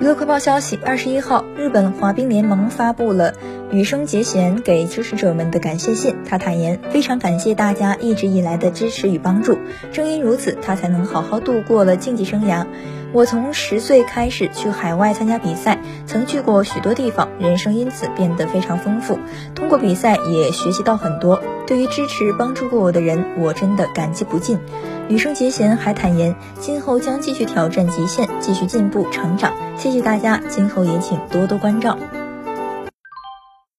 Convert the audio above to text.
娱乐快报消息：二十一号，日本滑冰联盟发布了羽生结弦给支持者们的感谢信。他坦言，非常感谢大家一直以来的支持与帮助，正因如此，他才能好好度过了竞技生涯。我从十岁开始去海外参加比赛，曾去过许多地方，人生因此变得非常丰富。通过比赛也学习到很多。对于支持帮助过我的人，我真的感激不尽。羽生结弦还坦言，今后将继续挑战极限，继续进步成长。谢谢大家，今后也请多多关照。